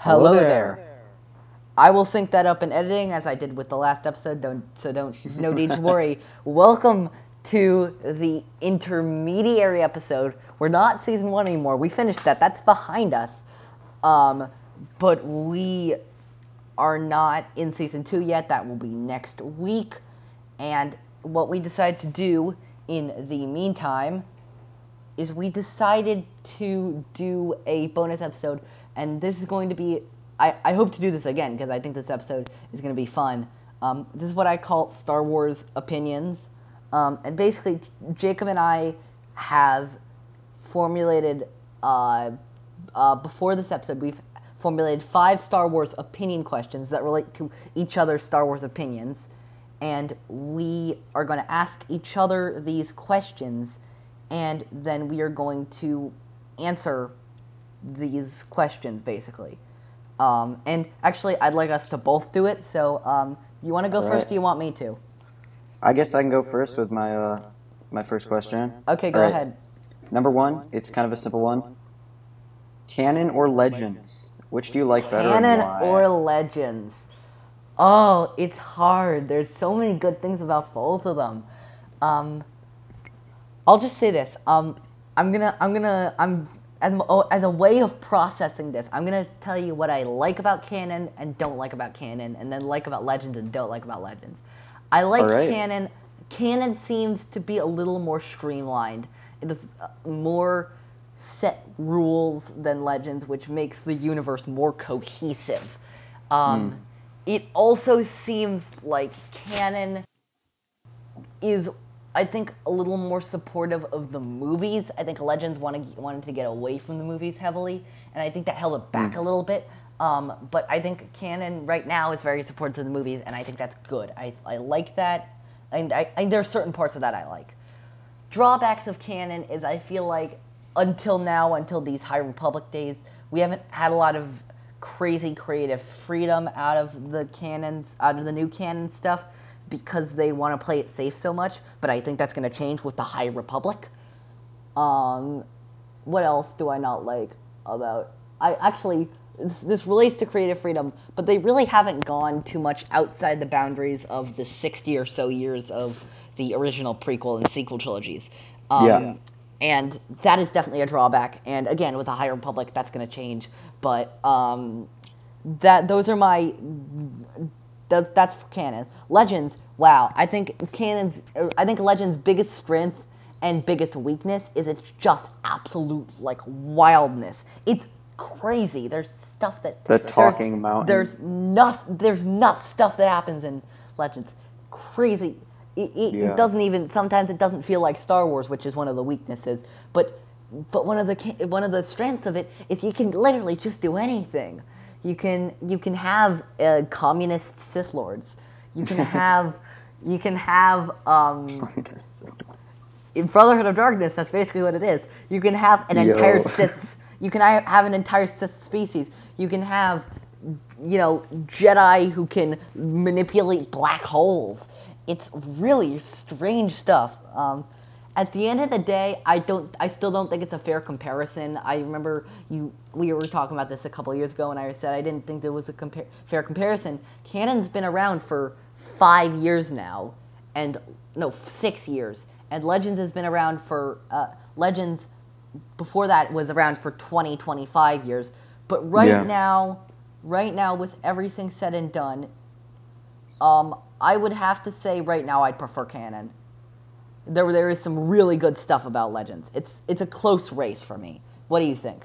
Hello, Hello there. there. I will sync that up in editing as I did with the last episode. Don't so don't no need to worry. Welcome to the intermediary episode. We're not season one anymore. We finished that. That's behind us. Um, but we are not in season two yet. That will be next week. And what we decided to do in the meantime is we decided to do a bonus episode, and this is going to be. I, I hope to do this again because I think this episode is going to be fun. Um, this is what I call Star Wars opinions. Um, and basically, Jacob and I have formulated, uh, uh, before this episode, we've formulated five Star Wars opinion questions that relate to each other's Star Wars opinions. And we are going to ask each other these questions and then we are going to answer these questions basically. Um, and actually, I'd like us to both do it. So, um, you want to go All first? right. Do you want me to? I guess I can go first with my uh, my first question. Okay, go right. ahead. Number one, it's kind of a simple one. Canon or Legends? Which do you like better? Canon or Legends? Oh, it's hard. There's so many good things about both of them. Um, I'll just say this. Um, I'm gonna, I'm gonna, I'm as, oh, as a way of processing this. I'm gonna tell you what I like about canon and don't like about canon, and then like about legends and don't like about legends. I like right. canon. Canon seems to be a little more streamlined. It is uh, more set rules than legends, which makes the universe more cohesive. Um, It also seems like canon is I think a little more supportive of the movies. I think Legends wanted wanted to get away from the movies heavily, and I think that held it back a little bit. Um, but I think canon right now is very supportive of the movies, and I think that's good. I, I like that, and I, I, there are certain parts of that I like. Drawbacks of canon is I feel like until now, until these High Republic days, we haven't had a lot of crazy creative freedom out of the canons, out of the new canon stuff, because they want to play it safe so much. But I think that's going to change with the High Republic. Um, what else do I not like about? I actually this, this relates to creative freedom, but they really haven't gone too much outside the boundaries of the sixty or so years of the original prequel and sequel trilogies. Um, Yeah. And that is definitely a drawback. And again, with the High Republic, that's going to change. But um, that those are my that's, that's for canon. Legends, wow. I think canon's. I think Legends' biggest strength and biggest weakness is it's just absolute like wildness. It's crazy. There's stuff that The there's- talking mountain. There's nuts. There's nuts stuff that happens in Legends. Crazy. It, it, Yeah. it doesn't even. Sometimes it doesn't feel like Star Wars, which is one of the weaknesses. But but one of the one of the strengths of it is you can literally just do anything. You can you can have uh, communist Sith lords. You can have you can have um, in Brotherhood of Darkness. That's basically what it is. You can have an Yo. entire Sith. You can have an entire Sith species. You can have you know Jedi who can manipulate black holes. It's really strange stuff. Um, at the end of the day, I don't. I still don't think it's a fair comparison. I remember you. We were talking about this a couple years ago, and I said I didn't think there was a compar- fair comparison. Canon's been around for five years now, and no, six years, and Legends has been around for uh, Legends. Before that was around for 20, 25 years. But right Yeah. now, right now, with everything said and done, um, I would have to say right now I'd prefer canon. There, there is some really good stuff about Legends. It's it's a close race for me. What do you think?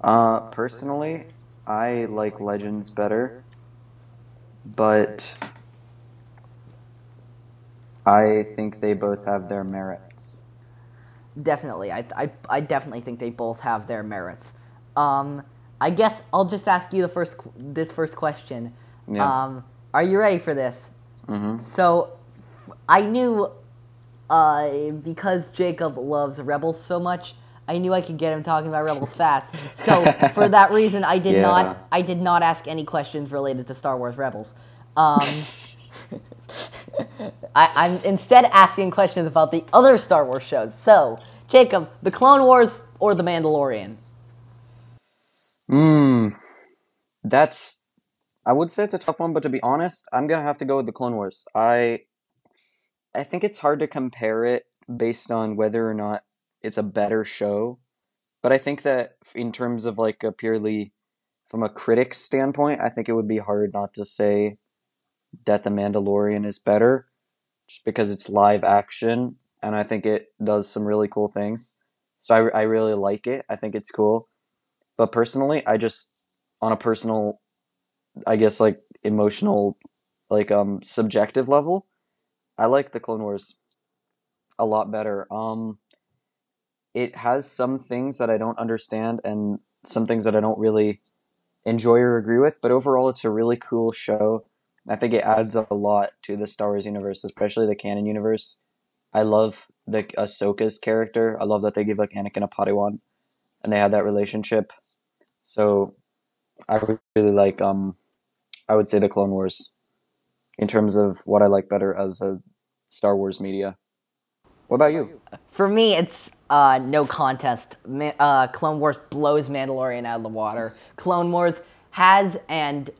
Uh, personally, I like Legends better, but I think they both have their merits. Definitely, I, I, I definitely think they both have their merits. Um, I guess I'll just ask you the first this first question. Yeah. Um, are you ready for this? Mm-hmm. So, I knew uh, because Jacob loves Rebels so much, I knew I could get him talking about Rebels fast. So for that reason, I did Yeah. not I did not ask any questions related to Star Wars Rebels. Um, I, I'm instead asking questions about the other Star Wars shows. So, Jacob, the Clone Wars or the Mandalorian? Hmm. That's. I would say it's a tough one, but to be honest, I'm gonna have to go with the Clone Wars. I. I think it's hard to compare it based on whether or not it's a better show, but I think that in terms of like a purely from a critic standpoint, I think it would be hard not to say that The Mandalorian is better, just because it's live action, and I think it does some really cool things. So I, I really like it. I think it's cool. But personally, I just on a personal, I guess like emotional, like um subjective level, I like the Clone Wars a lot better. Um, it has some things that I don't understand and some things that I don't really enjoy or agree with, but overall, it's a really cool show. I think it adds a lot to the Star Wars universe, especially the canon universe. I love the Ahsoka's character. I love that they give like Anakin a Padawan, and they had that relationship. So, I really like um, I would say the Clone Wars, in terms of what I like better as a Star Wars media. What about you? For me, it's uh, no contest. Ma- uh, Clone Wars blows Mandalorian out of the water. Clone Wars has and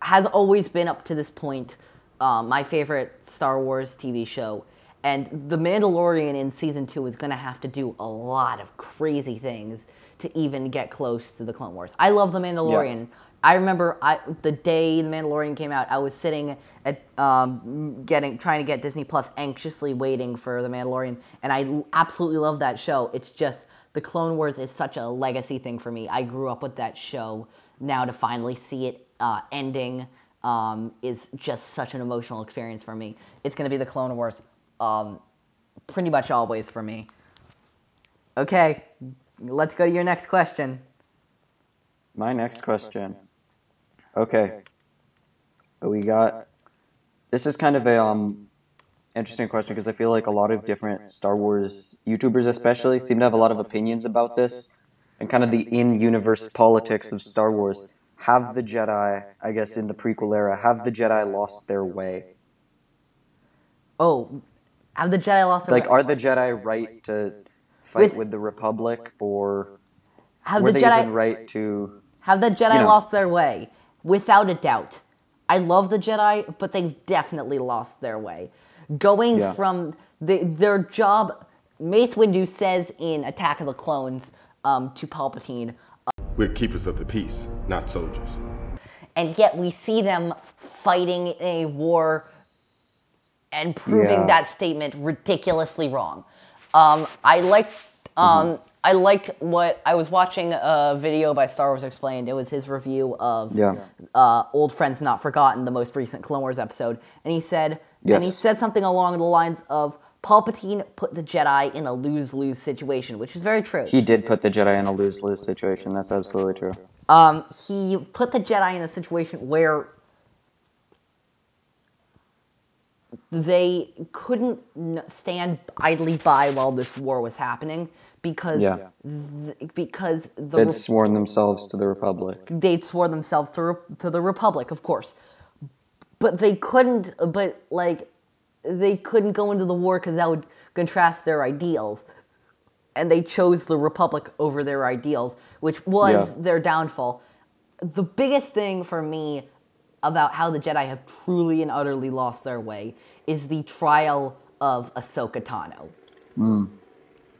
has always been up to this point uh, my favorite Star Wars TV show. And The Mandalorian in season two is going to have to do a lot of crazy things to even get close to the Clone Wars. I love The Mandalorian. Yeah. I remember I, the day The Mandalorian came out, I was sitting at um, getting trying to get Disney Plus, anxiously waiting for The Mandalorian, and I absolutely love that show. It's just the Clone Wars is such a legacy thing for me. I grew up with that show. Now to finally see it uh, ending um, is just such an emotional experience for me. It's going to be the Clone Wars, um, pretty much always for me. Okay, let's go to your next question. My next question. Okay. We got. This is kind of a um, interesting question because I feel like a lot of different Star Wars YouTubers, especially, seem to have a lot of opinions about this and kind of the in universe politics of Star Wars. Have the Jedi, I guess, in the prequel era, have the Jedi lost their way? Oh, have the Jedi lost their like, way? Like, are the Jedi right to fight with, with the Republic, or have were the they Jedi even right to? Have the Jedi you know, lost their way? Without a doubt. I love the Jedi, but they've definitely lost their way. Going yeah. from the, their job, Mace Windu says in Attack of the Clones um, to Palpatine, uh, "We're keepers of the peace, not soldiers." And yet we see them fighting a war and proving yeah. that statement ridiculously wrong. Um, I like um, mm-hmm. I like what I was watching a video by Star Wars Explained. It was his review of yeah. uh, Old Friends Not Forgotten, the most recent Clone Wars episode, and he said, yes. and he said something along the lines of, Palpatine put the Jedi in a lose lose situation, which is very true. He did put the Jedi in a lose lose situation. That's absolutely true. Um, he put the Jedi in a situation where they couldn't stand idly by while this war was happening because yeah. th- because the they'd sworn themselves to the republic. They'd sworn themselves to re- to the republic, of course, but they couldn't. But like, they couldn't go into the war because that would contrast their ideals, and they chose the republic over their ideals, which was yeah. their downfall. The biggest thing for me about how the Jedi have truly and utterly lost their way is the trial of Ahsoka Tano. Mm.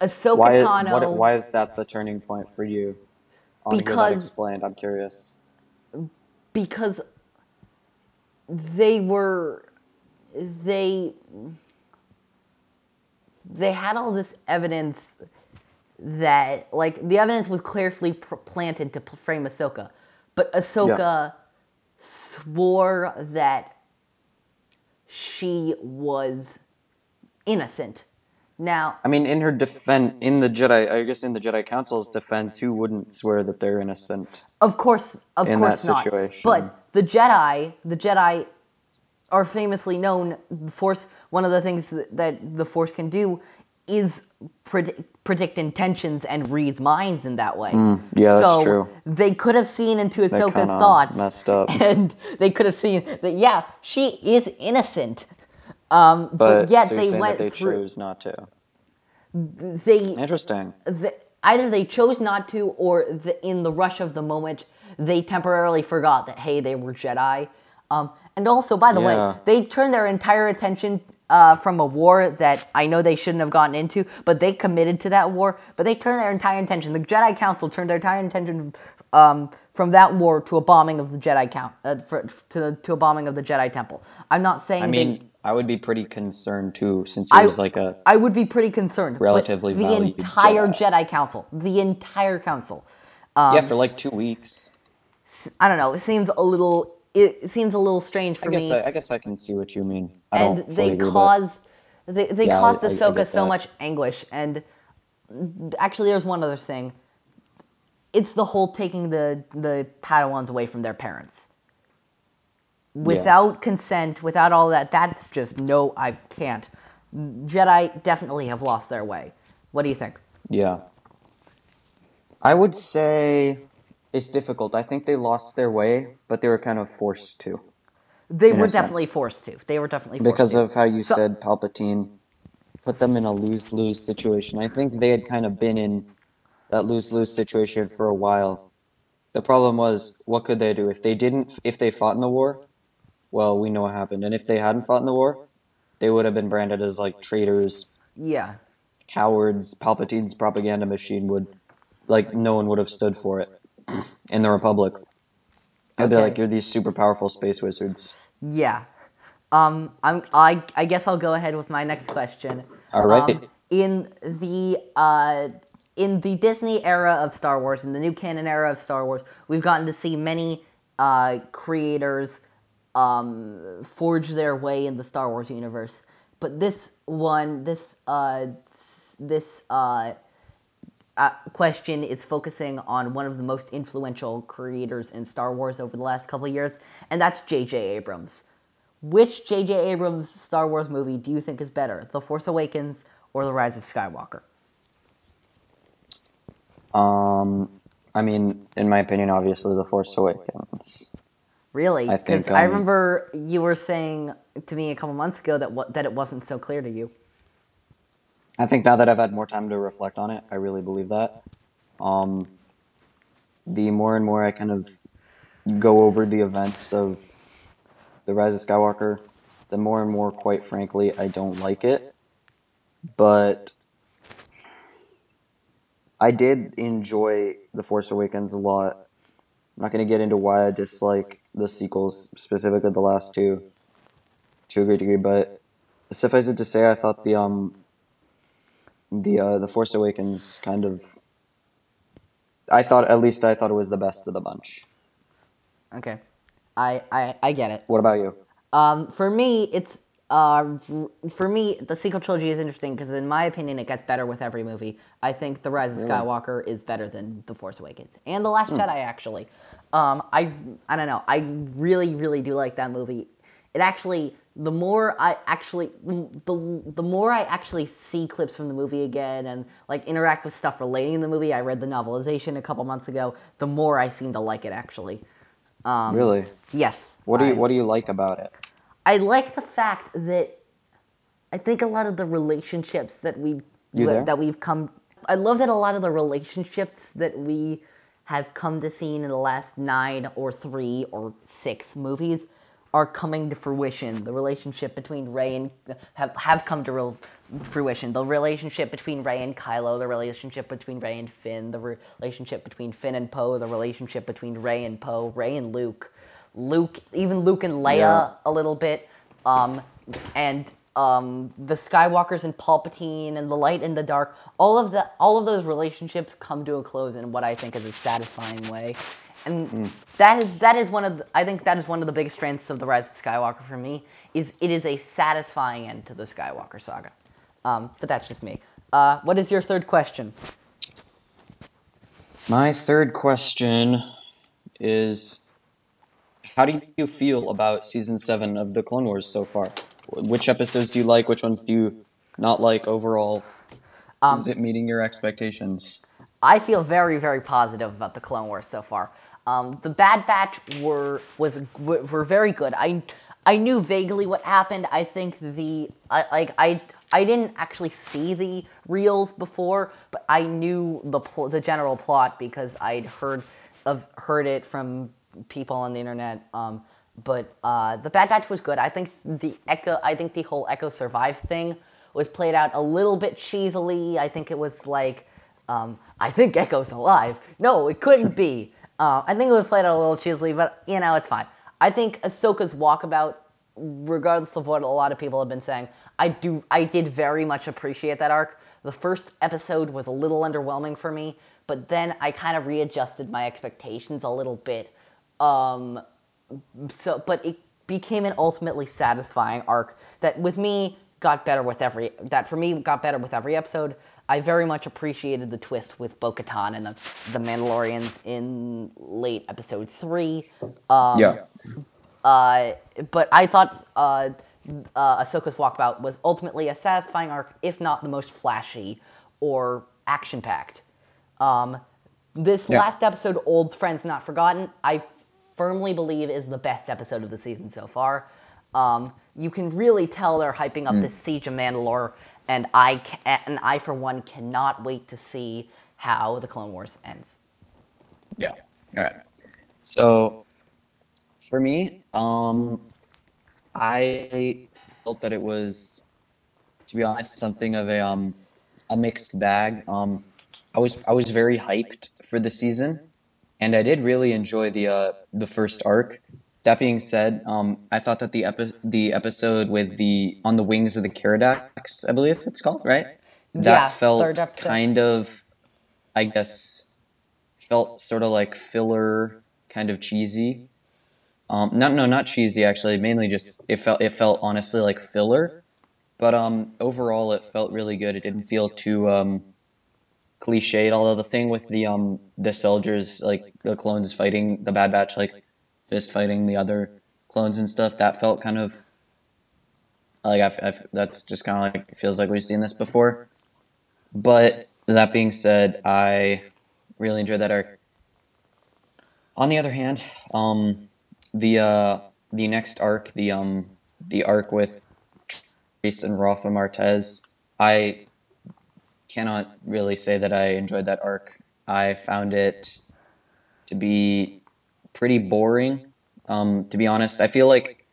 Ahsoka why, Tano. What, why is that the turning point for you? I because explained. I'm curious. Because they were they they had all this evidence that like the evidence was clearly planted to frame Ahsoka, but Ahsoka yeah. swore that she was innocent now, I mean, in her defense, in the Jedi, I guess in the Jedi Council's defense, who wouldn't swear that they're innocent? Of course, of in course that situation. not. But the Jedi, the Jedi are famously known. The Force. One of the things that, that the Force can do is predict, predict intentions and read minds in that way. Mm, yeah, so that's true. They could have seen into Ahsoka's thoughts, messed up, and they could have seen that. Yeah, she is innocent. Um, but, but, yet so they went they through, chose not to. They interesting. The, either they chose not to, or the, in the rush of the moment, they temporarily forgot that hey, they were Jedi. Um, and also, by the Yeah. way, they turned their entire attention uh, from a war that I know they shouldn't have gotten into, but they committed to that war. But they turned their entire attention. The Jedi Council turned their entire attention um, from that war to a bombing of the Jedi count uh, for, to to a bombing of the Jedi Temple. I'm not saying I they- mean, I would be pretty concerned too, since it I- was like a I would be pretty concerned. Relatively the entire Jedi. Council, the entire council. Um, yeah for like two weeks. I don't know. It seems a little. It seems a little strange for I guess me. I, I guess I can see what you mean. I and they caused they, they Yeah, caused Ahsoka so much anguish. And actually, there's one other thing. It's the whole taking the the Padawans away from their parents without consent, without all that. That's just no. I can't. Jedi definitely have lost their way. What do you think? Yeah. I would say it's difficult. I think they lost their way, but they were kind of forced to They were a sense. definitely forced to. They were definitely forced because to. of how you So- said Palpatine put them in a lose lose situation. I think they had kind of been in that lose lose situation for a while. The problem was, what could they do if they didn't? If they fought in the war, well, we know what happened. And if they hadn't fought in the war, they would have been branded as like traitors, Yeah. cowards. Palpatine's propaganda machine would, like, no one would have stood for it in the Republic. They'd be like, you're these super powerful space wizards. Yeah. Um, I'm, I, I guess I'll go ahead with my next question. All right. Um, in the uh, in the Disney era of Star Wars, in the new canon era of Star Wars, we've gotten to see many uh, creators um, forge their way in the Star Wars universe. But this one, this uh, this uh, uh, question is focusing on one of the most influential creators in Star Wars over the last couple years, and that's J.J. Abrams. Which J.J. Abrams Star Wars movie do you think is better, The Force Awakens or The Rise of Skywalker? Um, I mean, in my opinion, obviously, The Force Awakens. Really? I Because think, I um, remember you were saying to me a couple months ago that what, that it wasn't so clear to you. I think now that I've had more time to reflect on it, I really believe that. Um, the more and more I kind of go over the events of The Rise of Skywalker, the more and more, quite frankly, I don't like it. But I did enjoy The Force Awakens a lot. I'm not going to get into why I dislike the sequels, specifically the last two, to a great degree, but suffice it to say, I thought the um the uh, the Force Awakens kind of. I thought at least I thought it was the best of the bunch. Okay. I, I, I get it. What about you? Um, for me, it's uh, for me the sequel trilogy is interesting because in my opinion it gets better with every movie. I think The Rise of Skywalker is better than The Force Awakens and The Last Jedi actually. Um, I I don't know. I really really do like that movie. It actually the more I actually the, the more I actually see clips from the movie again and like interact with stuff relating to the movie. I read the novelization a couple months ago. The more I seem to like it actually. Um, Really? Yes. What do you I- What do you like about it? I like the fact that I think a lot of the relationships that we You that we've come I love that a lot of the relationships that we have come to see in the last 9 or 3 or 6 movies are coming to fruition. The relationship between Rey and have have come to real fruition. The relationship between Rey and Kylo, the relationship between Rey and Finn, the re- relationship between Finn and Poe, the relationship between Rey and Poe, Rey and Luke. Luke, even Luke and Leia Yeah. a little bit, um, and um, the Skywalkers and Palpatine and the light and the dark. All of the all of those relationships come to a close in what I think is a satisfying way, and that is that is one of the, I think that is one of the biggest strengths of the Rise of Skywalker for me is it is a satisfying end to the Skywalker saga. Um, but that's just me. Uh, what is your third question? My third question is How do you feel about season seven of the Clone Wars so far? Which episodes do you like? Which ones do you not like overall? is it meeting your expectations? I feel very, very positive about the Clone Wars so far. Um, the Bad Batch were was were were very good. I I knew vaguely what happened. I think the I, like I I didn't actually see the reels before, but I knew the pl- the general plot because I'd heard of heard it from people on the internet. Um, but uh, the Bad Batch was good. I think the Echo. I think the whole Echo Survive thing was played out a little bit cheesily. I think it was like, um, I think Echo's alive. No, it couldn't be. Uh, I think it was played out a little cheesily, but you know, it's fine. I think Ahsoka's walkabout, regardless of what a lot of people have been saying, I do, I did very much appreciate that arc. The first episode was a little underwhelming for me, but then I kind of readjusted my expectations a little bit. Um, so, but it became an ultimately satisfying arc that, with me, got better with every. That for me got better with every episode. I very much appreciated the twist with Bo-Katan and the, the Mandalorians in late episode three. Um, yeah. Uh, but I thought uh, uh, Ahsoka's walkabout was ultimately a satisfying arc, if not the most flashy or action packed. Um, this Yeah. last episode, Old Friends Not Forgotten, I firmly believe is the best episode of the season so far. Um, you can really tell they're hyping up this Siege of Mandalore, and I ca- and I for one cannot wait to see how the Clone Wars ends. Yeah. All right. So, for me, um, I felt that it was, to be honest, something of a um, a mixed bag. Um, I was I was very hyped for the season, and I did really enjoy the uh, the first arc. That being said, um, I thought that the epi- the episode with the on the wings of the Keeradaks, I believe it's called, right? That Yeah, felt kind of, I guess, felt sort of like filler, kind of cheesy. Um, not no, not cheesy actually. Mainly just it felt it felt honestly like filler, but um, overall it felt really good. It didn't feel too um, cliched. Although the thing with the um the soldiers like the clones fighting the Bad Batch like fist fighting the other clones and stuff that felt kind of like I, I, that's just kind of like feels like we've seen this before. But that being said, I really enjoyed that arc. On the other hand, um, the uh, the next arc, the um, the arc with Trace and Rafa Martez, I cannot really say that I enjoyed that arc. I found it to be pretty boring. Um, to be honest, I feel like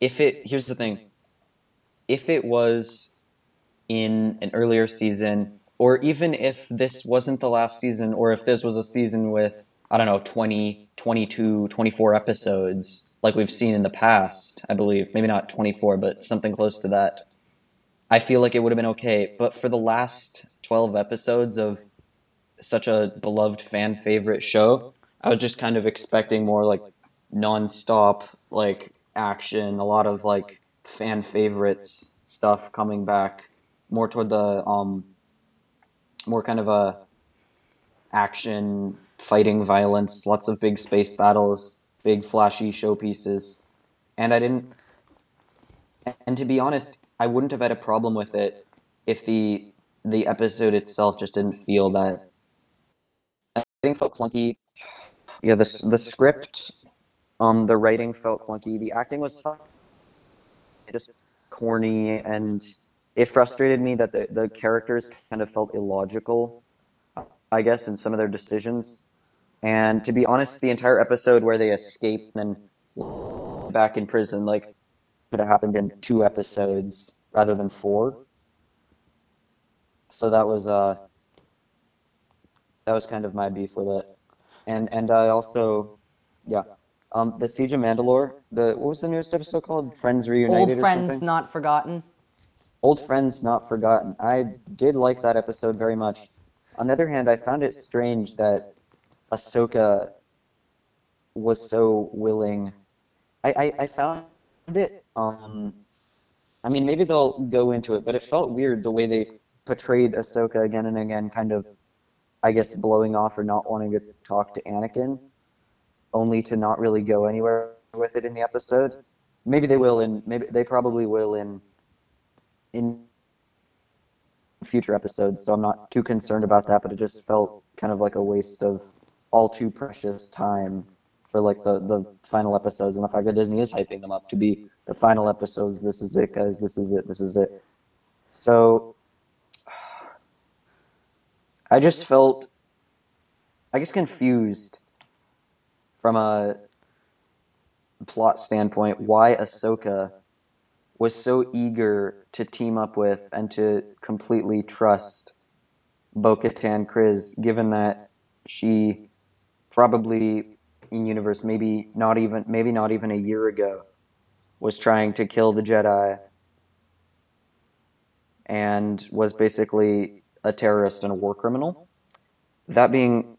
if it here's the thing, if it was in an earlier season, or even if this wasn't the last season, or if this was a season with, I don't know, 20, 22, 24 episodes, like we've seen in the past, I believe, maybe not 24, but something close to that, I feel like it would have been okay. But for the last 12 episodes of such a beloved fan favorite show, I was just kind of expecting more like non-stop like action, a lot of like fan favorites stuff coming back, more toward the um more kind of a action fighting violence, lots of big space battles, big flashy showpieces. And I didn't and to be honest, I wouldn't have had a problem with it if the the episode itself just didn't feel that I think felt clunky. Yeah, the the script, um, the writing felt clunky. The acting was just corny, and it frustrated me that the the characters kind of felt illogical. I guess in some of their decisions. And to be honest, the entire episode where they escape and back in prison, like, could have happened in two episodes rather than four. So that was uh, that was kind of my beef with it. And and I also, yeah, um, the Siege of Mandalore. The what was the newest episode called? Friends Reunited Old Friends? Not Forgotten. Old Friends Not Forgotten. I did like that episode very much. On the other hand, I found it strange that Ahsoka was so willing. I, I, I found it, um, I mean, maybe they'll go into it, but it felt weird the way they portrayed Ahsoka again and again, kind of, I guess, blowing off or not wanting to talk to Anakin, only to not really go anywhere with it in the episode. Maybe they will and maybe they probably will in in future episodes, so I'm not too concerned about that, but it just felt kind of like a waste of all too precious time for like the, the final episodes and the fact that Disney is hyping them up to be the final episodes. This is it, guys. This is it. This is it. So I just felt, I guess, confused from a plot standpoint why Ahsoka was so eager to team up with and to completely trust Bo Katan Kryze, given that she probably in universe, maybe not even maybe not even a year ago, was trying to kill the Jedi and was basically a terrorist and a war criminal. That being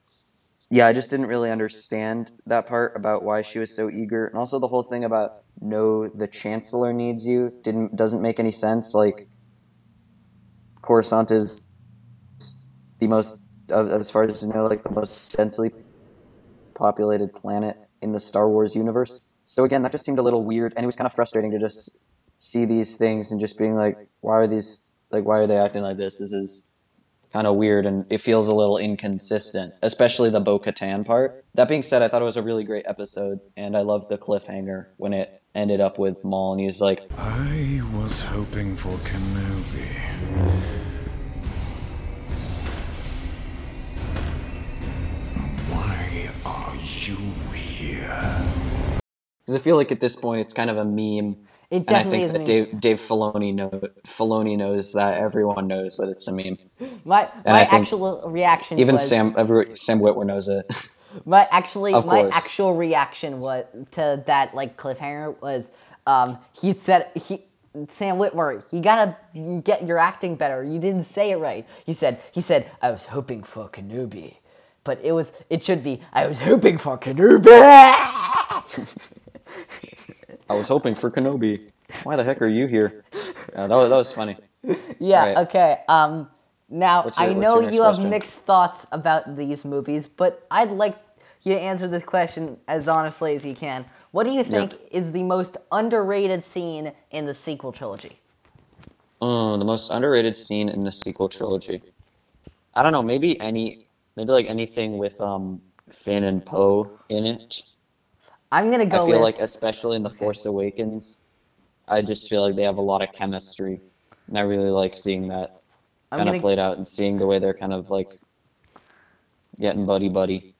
yeah, I just didn't really understand that part about why she was so eager, and also the whole thing about no, the chancellor needs you didn't doesn't make any sense. Like Coruscant is the most, as far as you know, like the most densely populated planet in the Star Wars universe. So again, that just seemed a little weird, and it was kind of frustrating to just see these things and just being like, why are these like why are they acting like this? This is kind of weird and it feels a little inconsistent, especially the Bo Katan part. That being said, I thought it was a really great episode, and I loved the cliffhanger when it ended up with Maul, and he was like, I was hoping for Kenobi. Why are you here? Because I feel like at this point it's kind of a meme. It definitely And I think that. Dave, Dave Filoni, know, Filoni knows that. Everyone knows that it's a meme. My my actual reaction Even was Sam, every, Sam Witwer knows it. my actually Of my course. actual reaction was to that like cliffhanger was um he said he Sam Witwer, you gotta get your acting better. You didn't say it right. He said he said I was hoping for Kenobi, but it was it should be I was hoping for Kenobi. I was hoping for Kenobi. Why the heck are you here? Yeah, that, was, that was funny. Yeah. Right. Okay. Um. Now your- I know you have question? mixed thoughts about these movies, but I'd like you to answer this question as honestly as you can. What do you think is the most underrated scene in the sequel trilogy? Oh, the most underrated scene in the sequel trilogy. I don't know. Maybe any, maybe like anything with um Finn and Poe in it. I'm gonna go I feel with like, especially in the Force Awakens, I just feel like they have a lot of chemistry, and I really like seeing that I'm kind gonna of played out and seeing the way they're kind of like getting buddy buddy.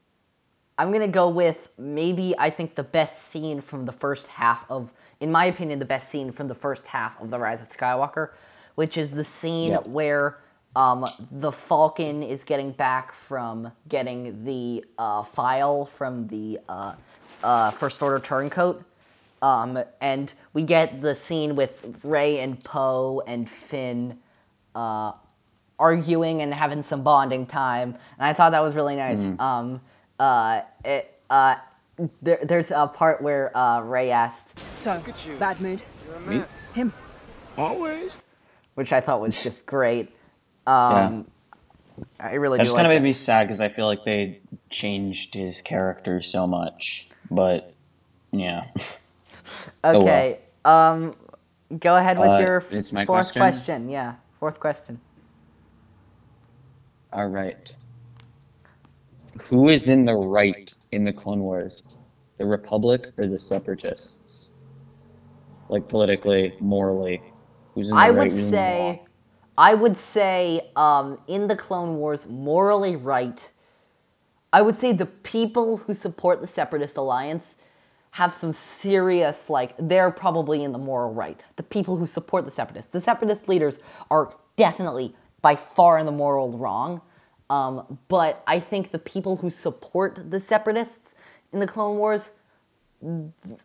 I'm gonna go with maybe I think the best scene from the first half of, in my opinion, the best scene from the first half of the Rise of Skywalker, which is the scene Yep. where um, the Falcon is getting back from getting the uh, file from the uh, uh, First Order turncoat. Um, and we get the scene with Rey and Poe and Finn uh, arguing and having some bonding time, and I thought that was really nice. Um, uh, it, uh, there, there's a part where uh, Rey asked, So, bad mood. Me? Him. Always. which I thought was just great. Um, I really That do just like kind of that. made me sad because I feel like they changed his character so much. But yeah, well. Okay, um, go ahead with Uh, your it's my fourth question? Yeah, fourth question. all right. Who is in the right in the Clone Wars? The Republic or the Separatists? Like politically, morally, who's in the I right? would who's in the say. I would say, um, in the Clone Wars, morally right. I would say the people who support the Separatist Alliance have some serious, like, they're probably in the moral right. The people who support the Separatists, the Separatist leaders are definitely by far in the moral wrong. Um, but I think the people who support the Separatists in the Clone Wars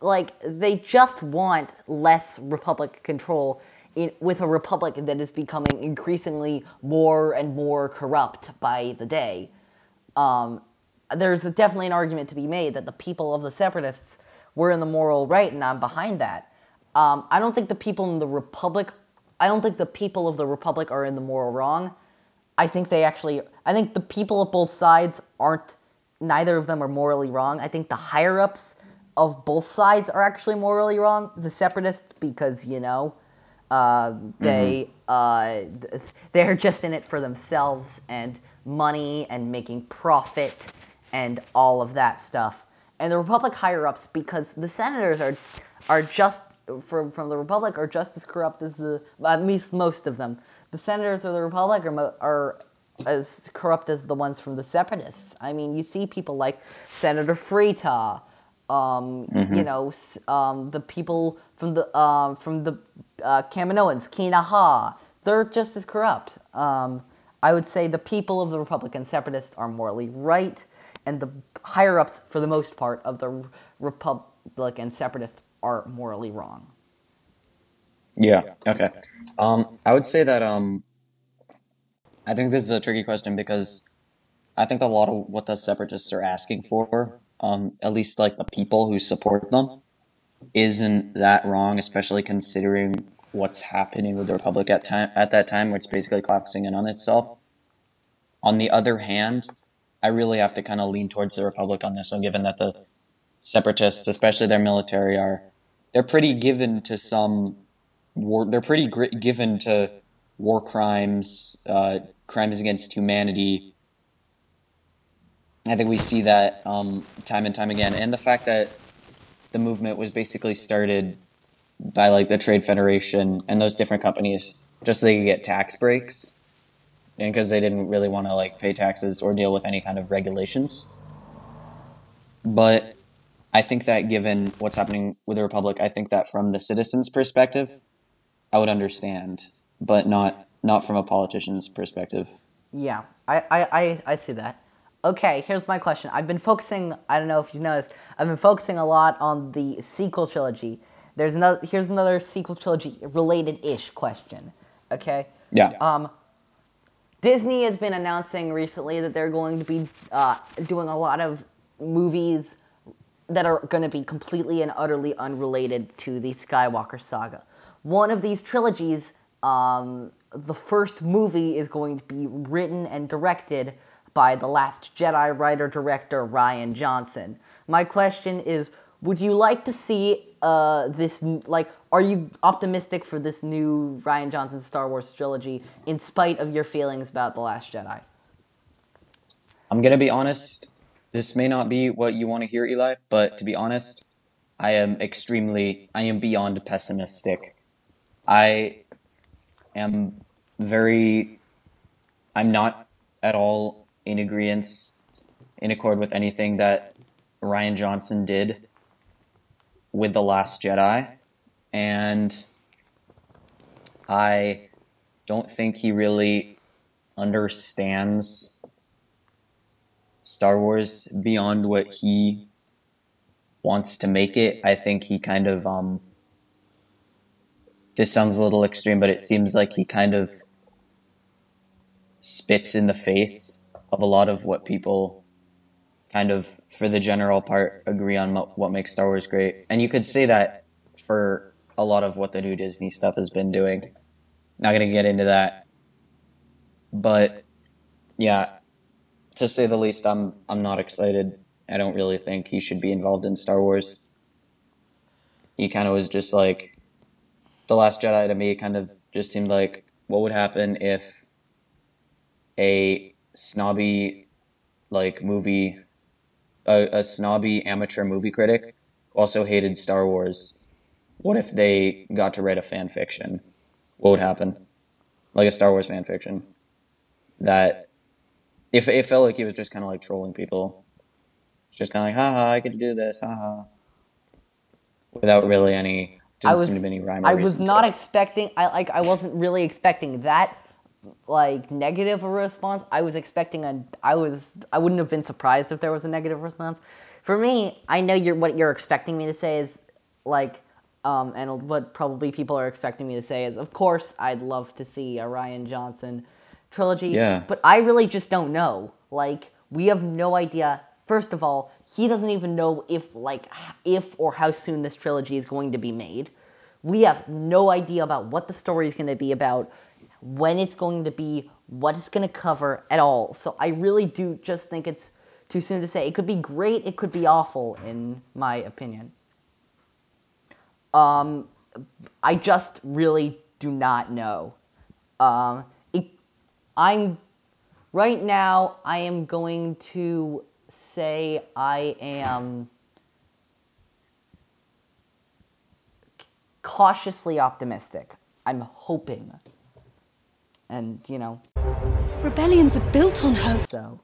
like they just want less republic control in, with a republic that is becoming increasingly more and more corrupt by the day um, there's definitely an argument to be made that the people of the separatists were in the moral right and i'm behind that um, i don't think the people in the republic i don't think the people of the republic are in the moral wrong I think they actually. I think the people of both sides aren't. Neither of them are morally wrong. I think the higher ups of both sides are actually morally wrong. The separatists, because you know, uh, they uh, they're just in it for themselves and money and making profit and all of that stuff. And the Republic higher ups, because the senators are are just from from the Republic are just as corrupt as the at least most of them. The senators of the Republic are mo- are as corrupt as the ones from the Separatists. I mean, you see people like Senator Free Taa, um, you know, um, the people from the um, from the uh, Kaminoans, Kina Ha. They're just as corrupt. Um, I would say the people of the Republican Separatists are morally right, and the higher ups, for the most part, of the Republican Separatists are morally wrong. Yeah. Okay. Um, I would say that um, I think this is a tricky question because I think a lot of what the separatists are asking for, um, at least like the people who support them, isn't that wrong, especially considering what's happening with the republic at time at that time, where it's basically collapsing in on itself. On the other hand, I really have to kind of lean towards the republic on this one, given that the separatists, especially their military, are they're pretty given to some war. They're pretty given to war crimes, uh, crimes against humanity. I think we see that um, time and time again, and the fact that the movement was basically started by like the Trade Federation and those different companies just so they could get tax breaks, and because they didn't really want to like pay taxes or deal with any kind of regulations. But I think that given what's happening with the Republic, I think that from the citizens' perspective, I would understand, but not not from a politician's perspective. Yeah, I, I, I, I see that. Okay, here's my question. I've been focusing, I don't know if you've noticed, I've been focusing a lot on the sequel trilogy. There's another, here's another sequel trilogy related ish question. Okay? Yeah. Um, Disney has been announcing recently that they're going to be uh, doing a lot of movies that are going to be completely and utterly unrelated to the Skywalker saga. One of these trilogies, um, the first movie is going to be written and directed by the Last Jedi writer director Rian Johnson. My question is would you like to see uh, this, like, are you optimistic for this new Rian Johnson Star Wars trilogy in spite of your feelings about The Last Jedi? I'm gonna be honest. This may not be what you want to hear, Eli, but to be honest, I am extremely, I am beyond pessimistic. I am very, I'm not at all in agreement, in accord with anything that Rian Johnson did with The Last Jedi. And I don't think he really understands Star Wars beyond what he wants to make it. I think he kind of um this sounds a little extreme, but it seems like he kind of spits in the face of a lot of what people kind of for the general part agree on what makes Star Wars great. And you could say that for a lot of what the new Disney stuff has been doing. Not going to get into that. But yeah, to say the least, I'm I'm not excited. I don't really think he should be involved in Star Wars. He kind of was just like the Last Jedi to me. Kind of just seemed like what would happen if a snobby like movie, a, a snobby amateur movie critic also hated Star Wars. What if they got to write a fan fiction? What would happen? Like a Star Wars fan fiction that if it felt like he was just kind of like trolling people, just kind of like, haha, I to do this, haha, without really any. I was seem to be any rhyme or I was not expecting I like I wasn't really expecting that like negative a response. I was expecting a I was I wouldn't have been surprised if there was a negative response. For me, I know you're what you're expecting me to say is like um, and what probably people are expecting me to say is of course I'd love to see a Rian Johnson trilogy. Yeah. But I really just don't know. Like we have no idea. First of all, he doesn't even know if like if or how soon this trilogy is going to be made. We have no idea about what the story is going to be about, when it's going to be, what it's going to cover at all. So I really do just think it's too soon to say. It could be great, it could be awful in my opinion. Um I just really do not know. Um, it, I'm right now. I am going to say I am. cautiously optimistic. I'm hoping. And, you know, Rebellions are built on hope. so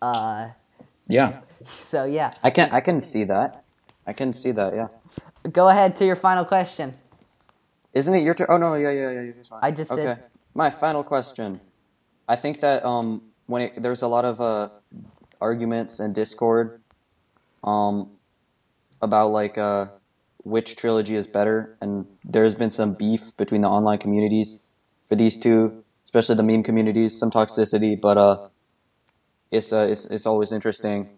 uh, Yeah, so yeah. I can I can see that. I can see that. Yeah. Go ahead to your final question. Isn't it your turn? Oh no, yeah, yeah, yeah. You're just fine. I just okay. said- My final question. I think that um when it, there's a lot of uh arguments and discord um about like uh which trilogy is better, and there's been some beef between the online communities for these two, especially the meme communities. Some toxicity, but uh, it's uh it's it's always interesting.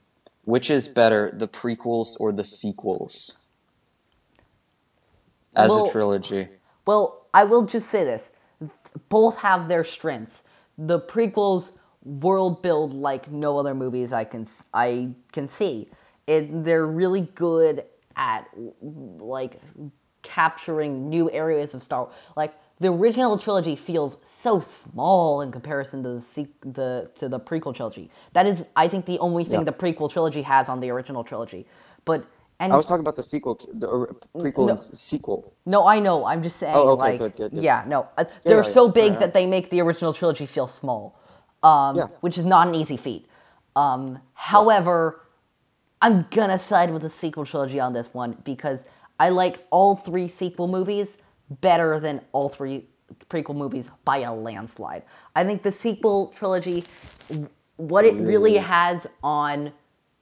Which is better, the prequels or the sequels? As Well- a trilogy. Well, I will just say this. Both have their strengths. The prequels world build like no other movies I can I can see. It, they're really good at like capturing new areas of Star like the original trilogy feels so small in comparison to the the to the prequel trilogy. That is I think the only thing Yeah. the prequel trilogy has on the original trilogy. But and I was talking about the sequel, t- the prequel No. and sequel. No, I know. I'm just saying, Oh, okay, like, good, good, good. yeah, no, uh, they're yeah, so yeah. big Alright, that they make the original trilogy feel small, um, Yeah. which is not an easy feat. Um, however, I'm gonna side with the sequel trilogy on this one because I like all three sequel movies better than all three prequel movies by a landslide. I think the sequel trilogy, what it really has on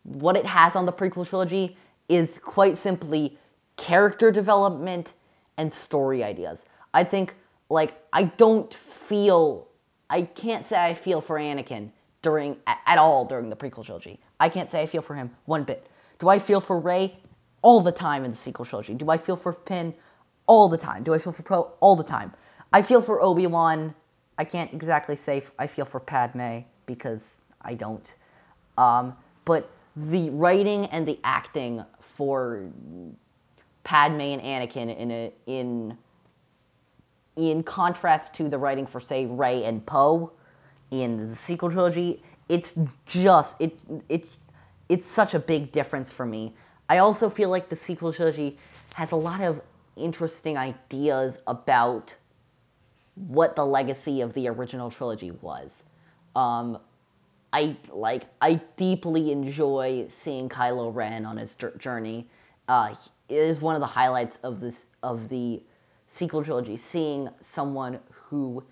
what it has on the prequel trilogy is quite simply character development and story ideas. I think like I don't feel I can't say I feel for Anakin during at all during the prequel trilogy. I can't say I feel for him one bit. Do I feel for Rey all the time in the sequel trilogy? Do I feel for Finn all the time? Do I feel for Poe all the time? I feel for Obi-Wan. I can't exactly say I feel for Padme because I don't. Um, but the writing and the acting for Padme and Anakin in a, in in contrast to the writing for say Rey and Poe in the sequel trilogy, it's just it it it's such a big difference for me. I also feel like the sequel trilogy has a lot of interesting ideas about what the legacy of the original trilogy was. Um, I like I deeply enjoy seeing Kylo Ren on his journey. Uh, it is one of the highlights of this of the sequel trilogy. Seeing someone who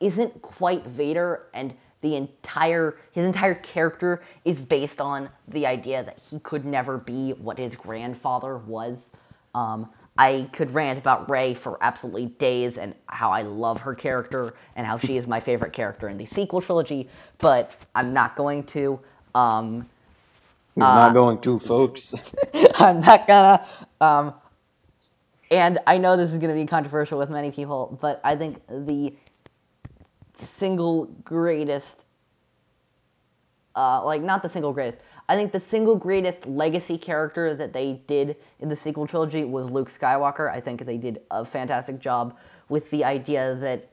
isn't quite Vader and the entire his entire character is based on the idea that he could never be what his grandfather was. Um, I could rant about Rey for absolutely days and how I love her character and how she is my favorite character in the sequel trilogy, but I'm not going to. Um, He's not going to, folks. I'm not gonna. Um, and I know this is gonna be controversial with many people, but I think the single greatest, uh, like not the single greatest, I think the single greatest legacy character that they did in the sequel trilogy was Luke Skywalker. I think they did a fantastic job with the idea that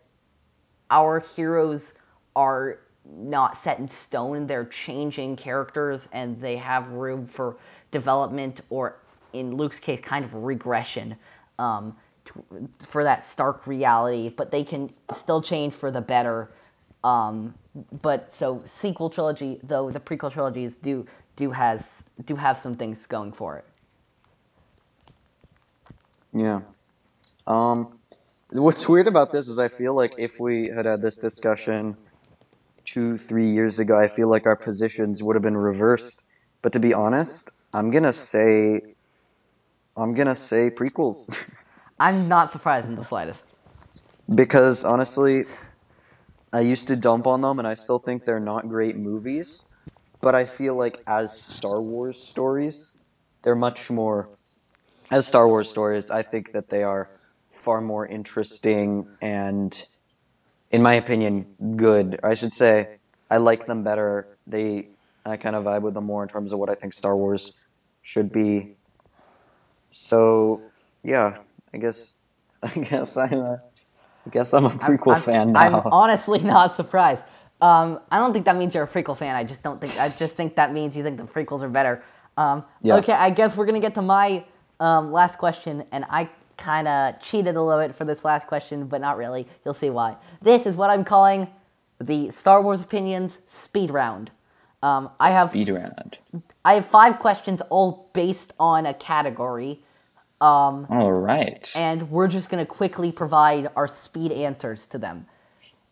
our heroes are not set in stone. They're changing characters and they have room for development or, in Luke's case, kind of regression um, to, for that stark reality. But they can still change for the better. Um, but so sequel trilogy, though the prequel trilogies do do has do have some things going for it. Yeah. Um, what's weird about this is I feel like if we had had this discussion two, three years ago, I feel like our positions would have been reversed. But to be honest, I'm gonna say, I'm gonna say prequels, I'm not surprised in the slightest. because honestly, I used to dump on them, and I still think they're not great movies. But I feel like as Star Wars stories, they're much more as Star Wars stories, I think that they are far more interesting and, in my opinion, good. I should say, I like them better. They, I kind of vibe with them more in terms of what I think Star Wars should be. So, yeah, I guess, I guess I'm a, I guess I'm a prequel I'm, fan now. I'm honestly not surprised. Um, I don't think that means you're a prequel fan. I just don't think. I just think that means you think the prequels are better. Um, Yeah. Okay, I guess we're gonna get to my um, last question, and I kind of cheated a little bit for this last question, but not really. You'll see why. This is what I'm calling the Star Wars opinions speed round. Um, I have Speed round. I have five questions, all based on a category, All right. and we're just gonna quickly provide our speed answers to them.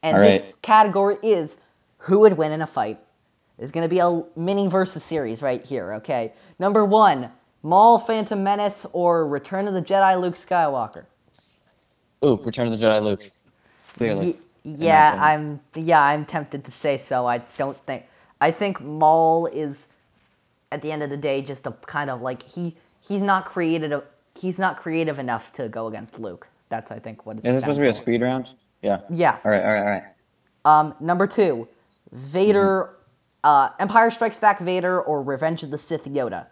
And this category is who would win in a fight. It's gonna be a mini versus series right here. Okay, number one, Maul, Phantom Menace, or Return of the Jedi, Luke Skywalker. Ooh, Return of the Jedi, Luke. Clearly. Yeah, I'm. Yeah, I'm tempted to say so. I don't think. I think Maul is, at the end of the day, just a kind of like he he's not creative. He's not creative enough to go against Luke. That's I think what it's. Is it supposed to be a speed round? Yeah. Yeah. All right. All right. All right. Um, number two, Vader, Mm-hmm. uh, Empire Strikes Back Vader or Revenge of the Sith Yoda.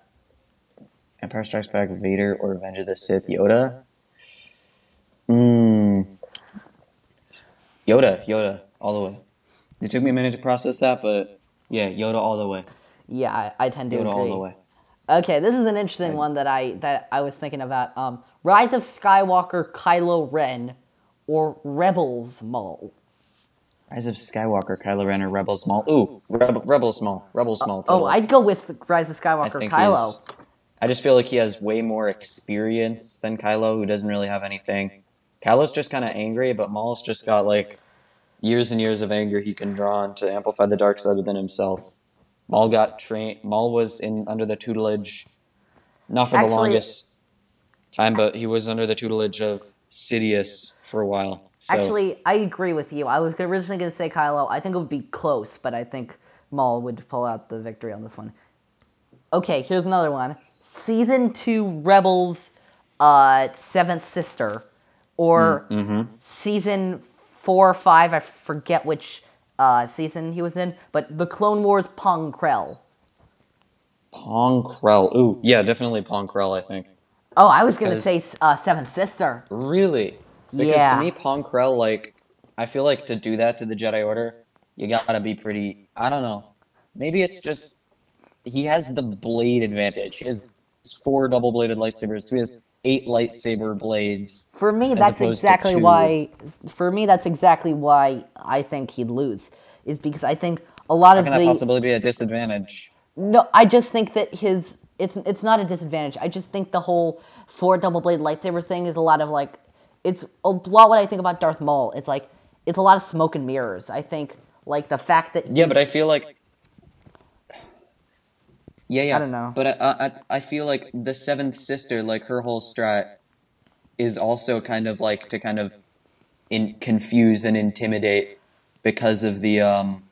Empire Strikes Back, Vader, or Revenge of the Sith, Yoda. Mmm. Yoda, Yoda, all the way. It took me a minute to process that, but yeah, Yoda all the way. Yeah, I, I tend to Yoda agree. all the way. Okay, this is an interesting one that I that I was thinking about. Um, Rise of Skywalker, Kylo Ren, or Rebels Maul. Rise of Skywalker, Kylo Ren, or Rebels Maul. Ooh, Rebel, Rebels Maul, Rebels Maul. Oh. oh I'd go with Rise of Skywalker, think Kylo. I just feel like he has way more experience than Kylo, who doesn't really have anything. Kylo's just kind of angry, but Maul's just got like years and years of anger he can draw on to amplify the dark side within himself. Maul got trained. Maul was in under the tutelage, not for Actually- the longest time, but he was under the tutelage of Sidious for a while. So, Actually, I agree with you. I was originally going to say Kylo. I think it would be close, but I think Maul would pull out the victory on this one. Okay, here's another one. Season 2 Rebels uh, Seventh Sister, or Season 4 or 5, I forget which uh, season he was in, but The Clone Wars Pong Krell. Pong Krell. Ooh, yeah, definitely Pong Krell. I think. Oh, I was going to say uh, Seventh Sister. Really? Because Yeah. to me, Pong Krell, like, I feel like to do that to the Jedi Order, you gotta be pretty. I don't know. Maybe it's just he has the blade advantage. He has four double-bladed lightsabers. So he has eight lightsaber blades. For me, that's exactly why. For me, that's exactly why I think he'd lose. Is because I think a lot How of can that possibly be a disadvantage? no, I just think that his it's it's not a disadvantage. I just think the whole four double blade lightsaber thing is a lot of like it's a lot what I think about Darth Maul. It's like it's a lot of smoke and mirrors. I think like the fact that Yeah, but I feel like. Yeah, yeah. I don't know. But I, I, I feel like the seventh sister, like her whole strat, is also kind of like to kind of, in confuse and intimidate, because of the um.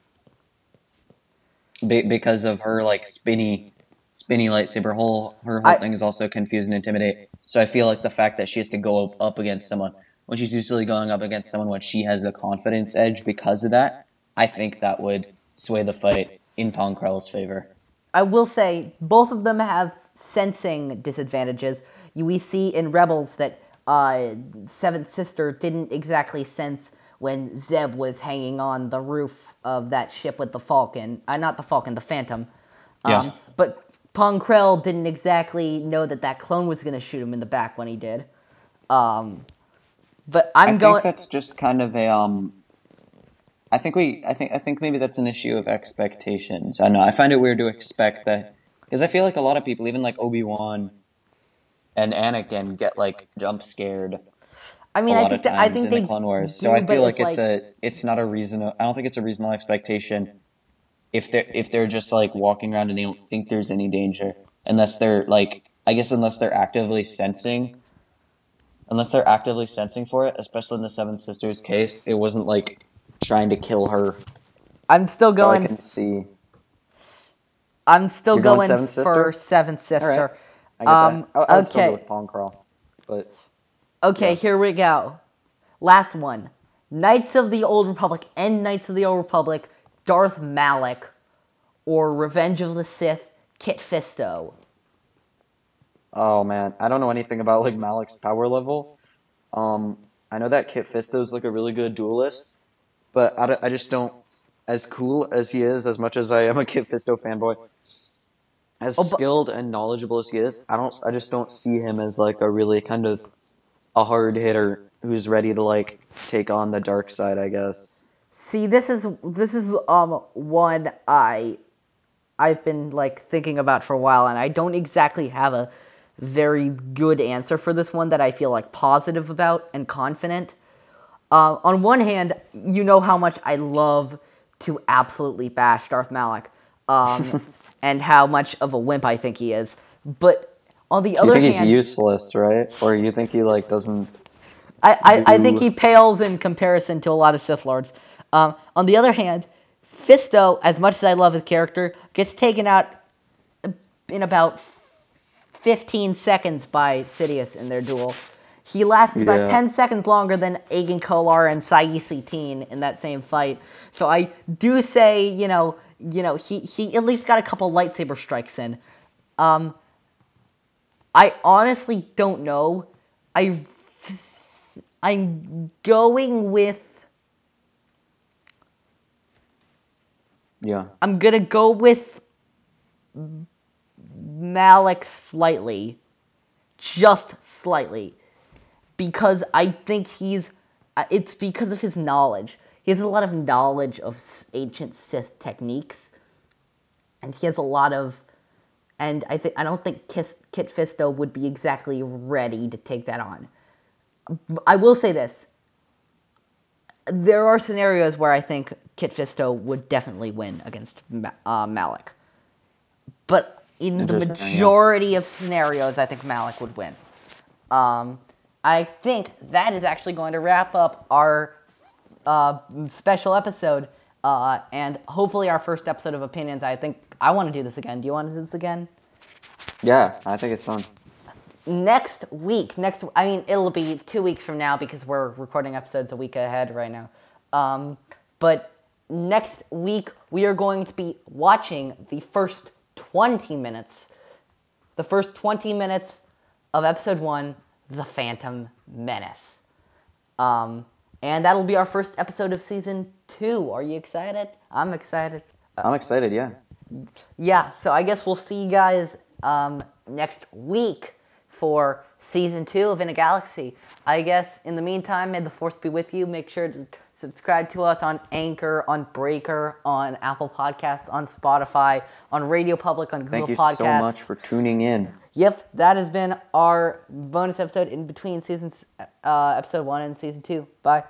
Be, because of her like spinny, spinny lightsaber, whole her whole I- thing is also confuse and intimidate. So I feel like the fact that she has to go up, against someone when she's usually going up against someone when she has the confidence edge because of that, I think that would sway the fight in Pong Krell's favor. I will say both of them have sensing disadvantages. We see in Rebels that uh, Seventh Sister didn't exactly sense when Zeb was hanging on the roof of that ship with the Falcon. Uh, not the Falcon, the Phantom. Um, Yeah. But Pong Krell didn't exactly know that that clone was going to shoot him in the back when he did. Um, but I'm I going. I think that's just kind of a um. I think we. I think. I think maybe that's an issue of expectations. I know. I find it weird to expect that because I feel like a lot of people, even like Obi Wan and Anakin, get like jump scared I mean, I think I think in they the Clone Wars. do, So I feel like it's, like, a. It's not a reason. I don't think it's a reasonable expectation if they're if they're just like walking around and they don't think there's any danger unless they're like I guess unless they're actively sensing unless they're actively sensing for it, especially in the Seventh Sister's case, it wasn't like trying to kill her. I'm still going I can see. I'm still You're going going, Seventh for? Seventh Sister. All right. I get Um. I, I okay. go with Pong Krell, but Okay, Yeah. here we go. Last one. Knights of the Old Republic and Knights of the Old Republic, Darth Malak, or Revenge of the Sith, Kit Fisto. oh man, I don't know anything about like Malak's power level. Um, I know that Kit Fisto is like a really good duelist, but I, I just don't. As cool as he is, as much as I am a Kit Fisto fanboy, as Oh, skilled and knowledgeable as he is, I don't. I just don't see him as like a really kind of a hard hitter who's ready to like take on the dark side, I guess. See, this is this is um one I I've been like thinking about for a while, and I don't exactly have a very good answer for this one that I feel like positive about and confident. Uh, on one hand, you know how much I love to absolutely bash Darth Malak, um, and how much of a wimp I think he is. But on the You other think he's useless, right? Or you think he like doesn't? I, I, I think he pales in comparison to a lot of Sith Lords. Um, on the other hand, Fisto, as much as I love his character, gets taken out in about 15 seconds by Sidious in their duel. He lasts about Yeah. 10 seconds longer than Agen Kolar and Saesee Tiin in that same fight. So I do say, you know, you know, he, he at least got a couple lightsaber strikes in. Um, I honestly don't know. I I'm going with Yeah. I'm gonna go with Malak slightly, just slightly, because I think he's. uh, It's because of his knowledge. He has a lot of knowledge of ancient Sith techniques, and he has a lot of. And I think I don't think Kis, Kit Fisto would be exactly ready to take that on. I will say this: there are scenarios where I think Kit Fisto would definitely win against uh, Malak. But in the Interesting, yeah. majority of scenarios, I think Malak would win. Um, I think that is actually going to wrap up our uh, special episode uh, and hopefully our first episode of Opinions. I think I want to do this again. Do you want to do this again? Yeah, I think it's fun. next week next i mean it'll be two weeks from now because we're recording episodes a week ahead right now um, but next week we are going to be watching the first 20 minutes the first 20 minutes of episode one the phantom menace um, and that'll be our first episode of season two are you excited i'm excited I'm excited. Yeah. yeah, so I guess we'll see you guys um, next week for season two of In a Galaxy. I guess in the meantime, may the force be with you. Make sure to subscribe to us on Anchor, on Breaker, on Apple Podcasts, on Spotify, on Radio Public, on Google Podcasts. Thank you Podcasts. so much for tuning in. Yep, that has been our bonus episode in between seasons, uh, episode one and season two. Bye.